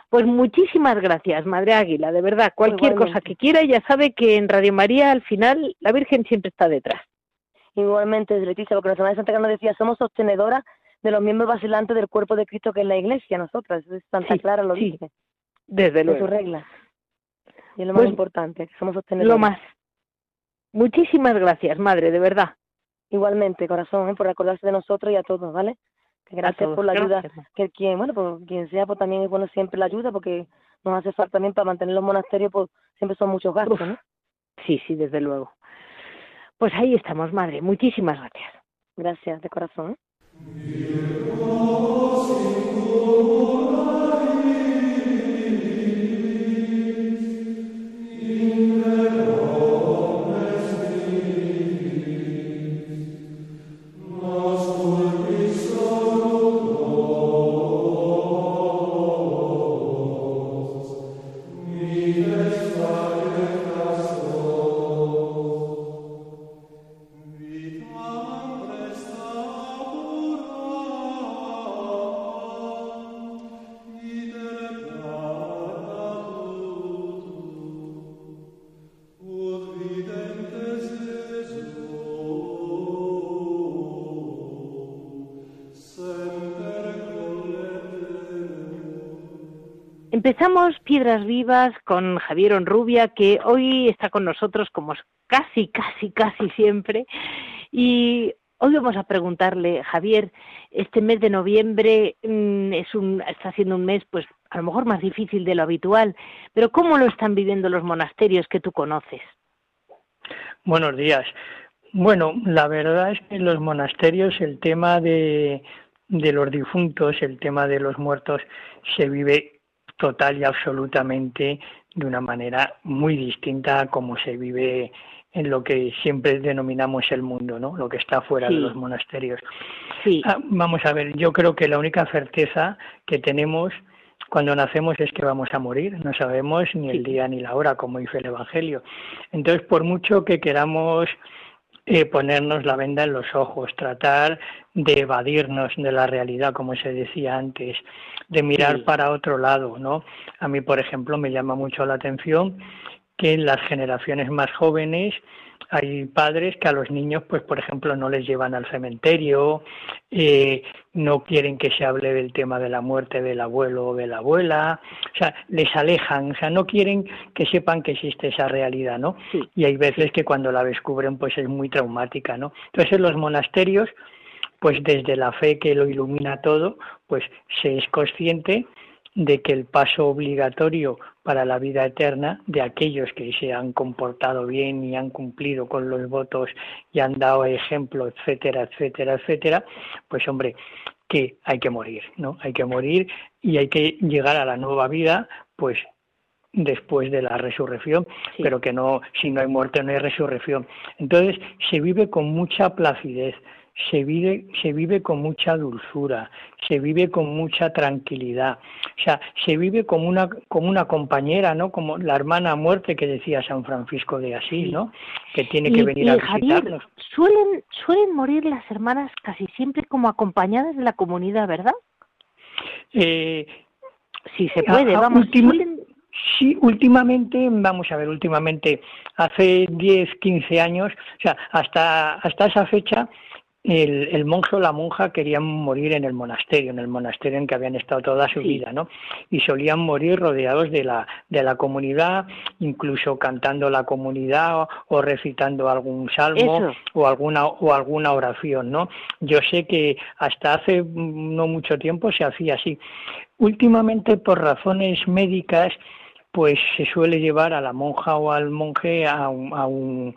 Pues muchísimas gracias, Madre Águila, de verdad. Cualquier cosa que quiera, ya sabe que en Radio María al final la Virgen siempre está detrás. Igualmente, Leticia, lo que nuestra Madre Santa Clara nos decía, somos sostenedoras de los miembros vacilantes del cuerpo de Cristo que es la Iglesia, nosotras. Santa Clara lo dice. Desde luego. sus reglas. Y es lo más pues, importante, que somos sostenibles. Lo más. Muchísimas gracias, madre, de verdad. Igualmente, corazón, ¿eh? por acordarse de nosotros y a todos, ¿vale? gracias por la ayuda. Que quien, bueno, pues quien sea, pues también es bueno siempre la ayuda, porque nos hace falta también para mantener los monasterios, pues siempre son muchos gastos, ¿no? Sí, sí, desde luego. Pues ahí estamos, madre. Muchísimas gracias. Gracias, de corazón. Vivas con Javier Onrubia, que hoy está con nosotros como casi, casi, casi siempre. Y hoy vamos a preguntarle, Javier, este mes de noviembre mm, es un, está siendo un mes, pues a lo mejor más difícil de lo habitual, pero ¿cómo lo están viviendo los monasterios que tú conoces? Buenos días. Bueno, la verdad es que en los monasterios el tema de, de los difuntos, el tema de los muertos, se vive total y absolutamente de una manera muy distinta a como se vive en lo que siempre denominamos el mundo, ¿no? Lo que está fuera de los monasterios. Sí. Ah, vamos a ver, yo creo que la única certeza que tenemos cuando nacemos es que vamos a morir, no sabemos ni el día ni la hora, como dice el Evangelio. Entonces, por mucho que queramos eh, ponernos la venda en los ojos, tratar de evadirnos de la realidad, como se decía antes, de mirar para otro lado, ¿no? A mí, por ejemplo, me llama mucho la atención que en las generaciones más jóvenes hay padres que a los niños, pues por ejemplo, no les llevan al cementerio, eh, no quieren que se hable del tema de la muerte del abuelo o de la abuela, o sea, les alejan, o sea, no quieren que sepan que existe esa realidad, ¿no? Y hay veces que cuando la descubren, pues es muy traumática, ¿no? Entonces, en los monasterios, pues desde la fe que lo ilumina todo, pues se es consciente de que el paso obligatorio para la vida eterna de aquellos que se han comportado bien y han cumplido con los votos y han dado ejemplo, etcétera, etcétera, etcétera, pues hombre, que hay que morir, ¿no? Hay que morir y hay que llegar a la nueva vida, pues después de la resurrección, pero que no, si no hay muerte no hay resurrección. Entonces se vive con mucha placidez, se vive, se vive con mucha dulzura, se vive con mucha tranquilidad, o sea, se vive como una, como una compañera, ¿no? Como la hermana muerte que decía San Francisco de Asís, ¿no? Que tiene que venir a visitarnos. suelen, suelen morir las hermanas casi siempre como acompañadas de la comunidad, ¿verdad? Eh, si se puede, vamos. Sí, últimamente, vamos a ver, últimamente, hace 10, 15 años, o sea, hasta, hasta esa fecha, el, el, monje o la monja querían morir en el monasterio, en el monasterio en que habían estado toda su vida, ¿no? Y solían morir rodeados de la, de la comunidad, incluso cantando la comunidad o, recitando algún salmo o alguna, o alguna oración, ¿no? Yo sé que hasta hace no mucho tiempo se hacía así. Últimamente, por razones médicas, pues se suele llevar a la monja o al monje a a un,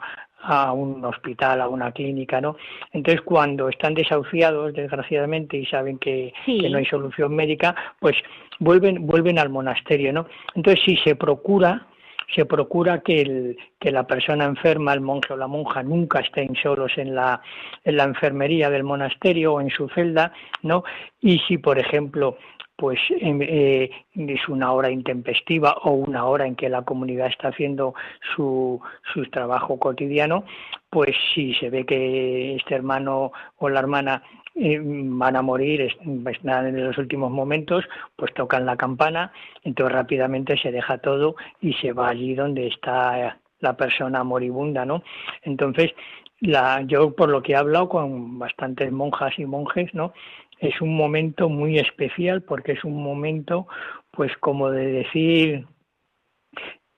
a un hospital, a una clínica, ¿no? Entonces, cuando están desahuciados, desgraciadamente, y saben que, no hay solución médica, pues vuelven, vuelven al monasterio, ¿no? Entonces, si se procura, se procura que, el, que la persona enferma, el monje o la monja, nunca estén solos en la, en la enfermería del monasterio o en su celda, ¿no? Y si, por ejemplo, pues eh, es una hora intempestiva o una hora en que la comunidad está haciendo su, su trabajo cotidiano, pues si se ve que este hermano o la hermana eh, van a morir, están en los últimos momentos, pues tocan la campana, entonces rápidamente se deja todo y se va allí donde está la persona moribunda, ¿no? Entonces, la, yo por lo que he hablado con bastantes monjas y monjes, ¿no? Es un momento muy especial porque es un momento, pues como de decir,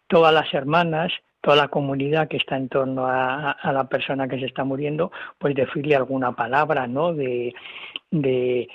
todas las hermanas, toda la comunidad que está en torno a, a, la persona que se está muriendo, pues decirle alguna palabra, ¿no? De, de,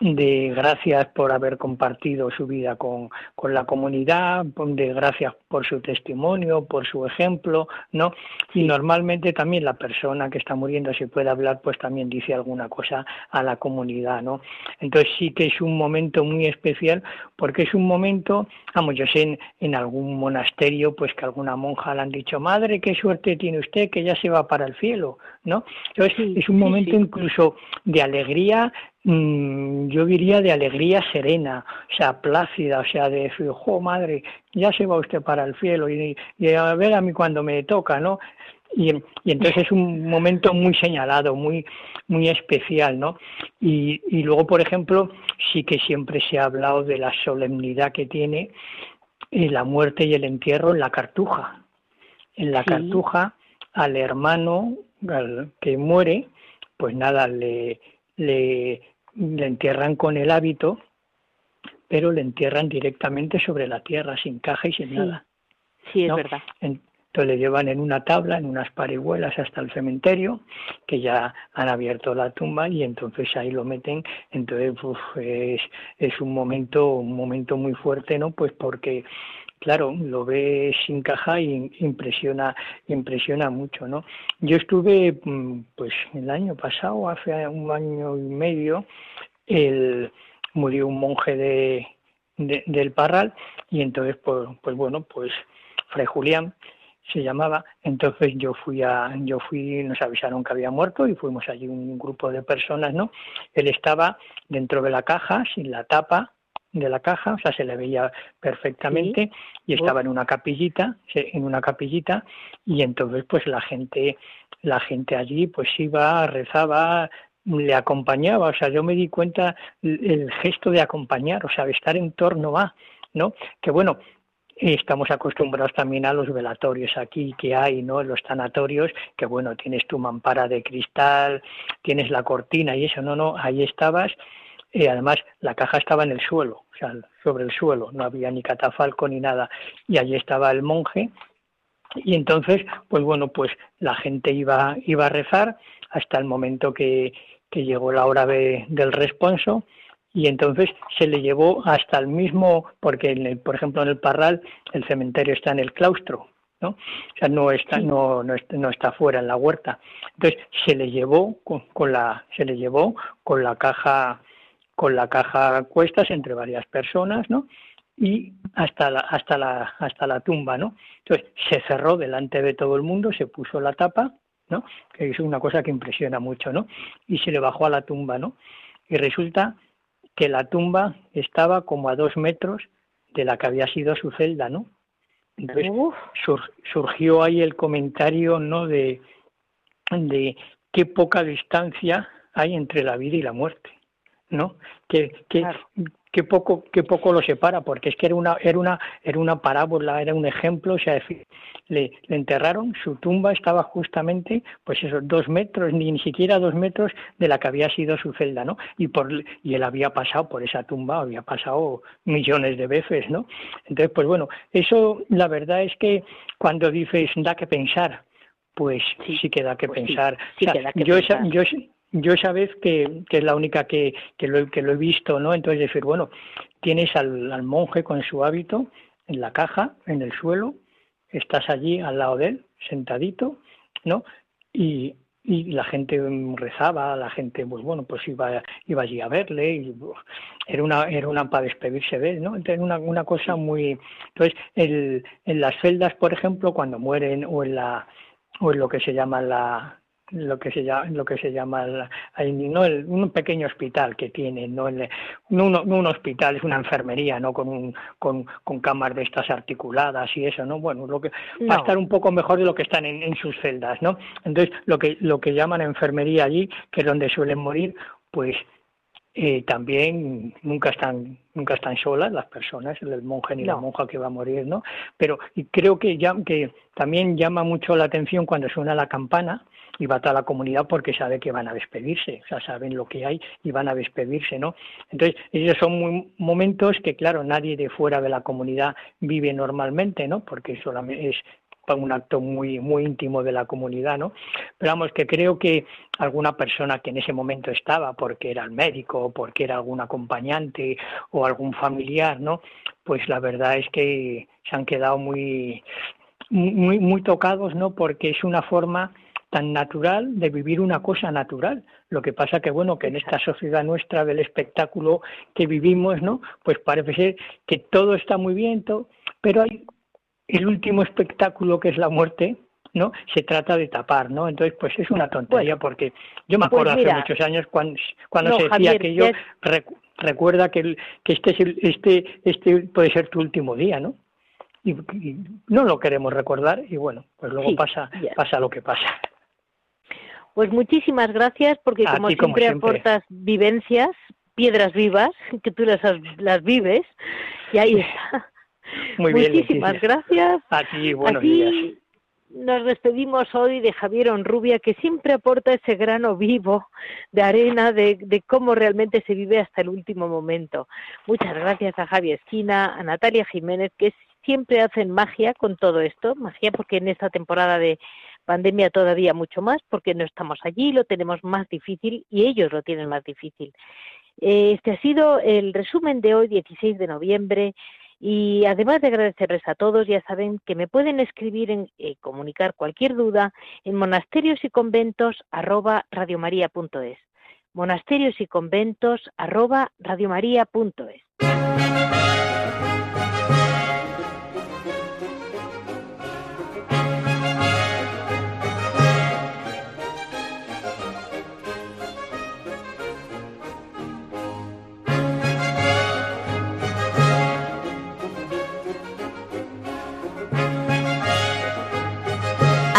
de gracias por haber compartido su vida con, con, la comunidad, de gracias por su testimonio, por su ejemplo, ¿no? Y normalmente también la persona que está muriendo, si puede hablar, pues también dice alguna cosa a la comunidad, ¿no? Entonces sí que es un momento muy especial porque es un momento, vamos, yo sé en, en algún monasterio, pues que alguna monja le han dicho, madre, qué suerte tiene usted que ya se va para el cielo, ¿no? Entonces es un momento incluso de alegría, yo diría de alegría serena, o sea, plácida, o sea, de decir, jo, madre, ya se va usted para el cielo y, a ver a mí cuando me toca, ¿no? Y, y, entonces es un momento muy señalado, muy, muy especial, ¿no? Y, y luego, por ejemplo, sí que siempre se ha hablado de la solemnidad que tiene eh, la muerte y el entierro en la cartuja. En la cartuja, al hermano que muere, pues nada, le, le, le entierran con el hábito, pero le entierran directamente sobre la tierra, sin caja y sin nada. Sí, es verdad. Entonces le llevan en una tabla, en unas parihuelas hasta el cementerio, que ya han abierto la tumba y entonces ahí lo meten. Entonces es, es un momento, un momento muy fuerte, ¿no? Pues porque claro, lo ves sin caja y impresiona, impresiona mucho, ¿no? Yo estuve, mm, pues, el año pasado, hace un año y medio, el, murió un monje de, del Parral y entonces, pues, pues bueno, pues, Fray Julián se llamaba, entonces yo fui a, yo fui, nos avisaron que había muerto y fuimos allí un grupo de personas, ¿no? Él estaba dentro de la caja, sin la tapa, de la caja, o sea, se le veía perfectamente y estaba en una capillita, en una capillita y entonces pues la gente la gente allí pues iba, rezaba, le acompañaba, o sea, yo me di cuenta el gesto de acompañar, o sea, de estar en torno a, ¿no? Que bueno, estamos acostumbrados también a los velatorios aquí que hay, ¿no? Los tanatorios, que bueno, tienes tu mampara de cristal, tienes la cortina y eso, no, no, ahí estabas y además la caja estaba en el suelo, o sea, sobre el suelo, no había ni catafalco ni nada, y allí estaba el monje, y entonces, pues bueno, pues la gente iba, iba a rezar hasta el momento que, que llegó la hora de, del responso, y entonces se le llevó hasta el mismo, porque en el, por ejemplo en el Parral el cementerio está en el claustro, ¿no? O sea, no está, no, no, no, está fuera en la huerta. Entonces se le llevó con, con, la, se le llevó con la caja con la caja a cuestas entre varias personas, ¿no? Y hasta la, hasta la, hasta la tumba, ¿no? Entonces se cerró delante de todo el mundo, se puso la tapa, ¿no? Que es una cosa que impresiona mucho, ¿no? Y se le bajó a la tumba, ¿no? Y resulta que la tumba estaba como a dos metros de la que había sido su celda, ¿no? Entonces surgió ahí el comentario, ¿no? De, de qué poca distancia hay entre la vida y la muerte. ¿No? Que, que, poco, que poco lo separa, porque es que era una, era una, era una parábola, era un ejemplo, o sea, le, le enterraron, su tumba estaba justamente, pues esos dos metros, ni, ni siquiera dos metros de la que había sido su celda, ¿no? Y por, y él había pasado por esa tumba, había pasado millones de veces, ¿no? Entonces, pues bueno, eso la verdad es que cuando dices da que pensar, pues sí, sí que da que pues pensar. yo, Esa, yo, yo esa vez que, que es la única que, que, lo, que lo he visto, ¿no? Entonces decir, bueno, tienes al, al monje con su hábito en la caja, en el suelo, estás allí al lado de él, sentadito, ¿no? Y, y la gente rezaba, la gente, pues bueno, pues iba, iba allí a verle, y era una, era una para despedirse de él, ¿no? Entonces una, una cosa muy, entonces el, en las celdas, por ejemplo, cuando mueren o en la, o en lo que se llama la, lo que se llama, lo que se llama no el, un pequeño hospital que tiene, no, el, no, un, hospital, es una enfermería, no con, un, con, con camas de estas articuladas y eso, ¿no? Bueno, lo que va a estar un poco mejor de lo que están en, en sus celdas, ¿no? Entonces, lo que, lo que llaman enfermería allí, que es donde suelen morir, pues eh, también nunca están nunca están solas las personas el monje ni la monja que va a morir no pero creo que ya que también llama mucho la atención cuando suena la campana y va toda la comunidad porque sabe que van a despedirse, o sea, saben lo que hay y van a despedirse, ¿no? Entonces, esos son momentos que, claro, nadie de fuera de la comunidad vive normalmente, ¿no? Porque solamente es un acto muy muy íntimo de la comunidad, ¿no? Pero vamos, que creo que alguna persona que en ese momento estaba, porque era el médico, porque era algún acompañante o algún familiar, ¿no? Pues la verdad es que se han quedado muy muy muy tocados, ¿no? Porque es una forma tan natural de vivir una cosa natural. Lo que pasa que bueno, que en esta sociedad nuestra del espectáculo que vivimos, ¿no? Pues parece ser que todo está muy bien, pero hay el último espectáculo que es la muerte, ¿no? Se trata de tapar, ¿no? Entonces, pues es una tontería porque yo me pues acuerdo hace muchos años cuando, cuando se decía que yo recuerda que, que este, es este, este puede ser tu último día, ¿no? Y, no lo queremos recordar y bueno, pues luego pasa, pasa lo que pasa. Pues muchísimas gracias porque como, siempre, aportas vivencias, piedras vivas, que tú las, las vives y ahí está. Muy bien, Muchísimas gracias. Aquí, buenos días. Nos despedimos hoy de Javier Onrubia, que siempre aporta ese grano vivo de arena de, de, cómo realmente se vive hasta el último momento. Muchas gracias a Javier Esquina, a Natalia Jiménez, que siempre hacen magia con todo esto, magia porque en esta temporada de pandemia todavía mucho más, porque no estamos allí, lo tenemos más difícil y ellos lo tienen más difícil. Este ha sido el resumen de hoy, 16 de noviembre. Y además de agradecerles a todos, ya saben que me pueden escribir en eh, comunicar cualquier duda en monasterios y conventos arroba. Monasterios y conventos arroba radiomaria.es.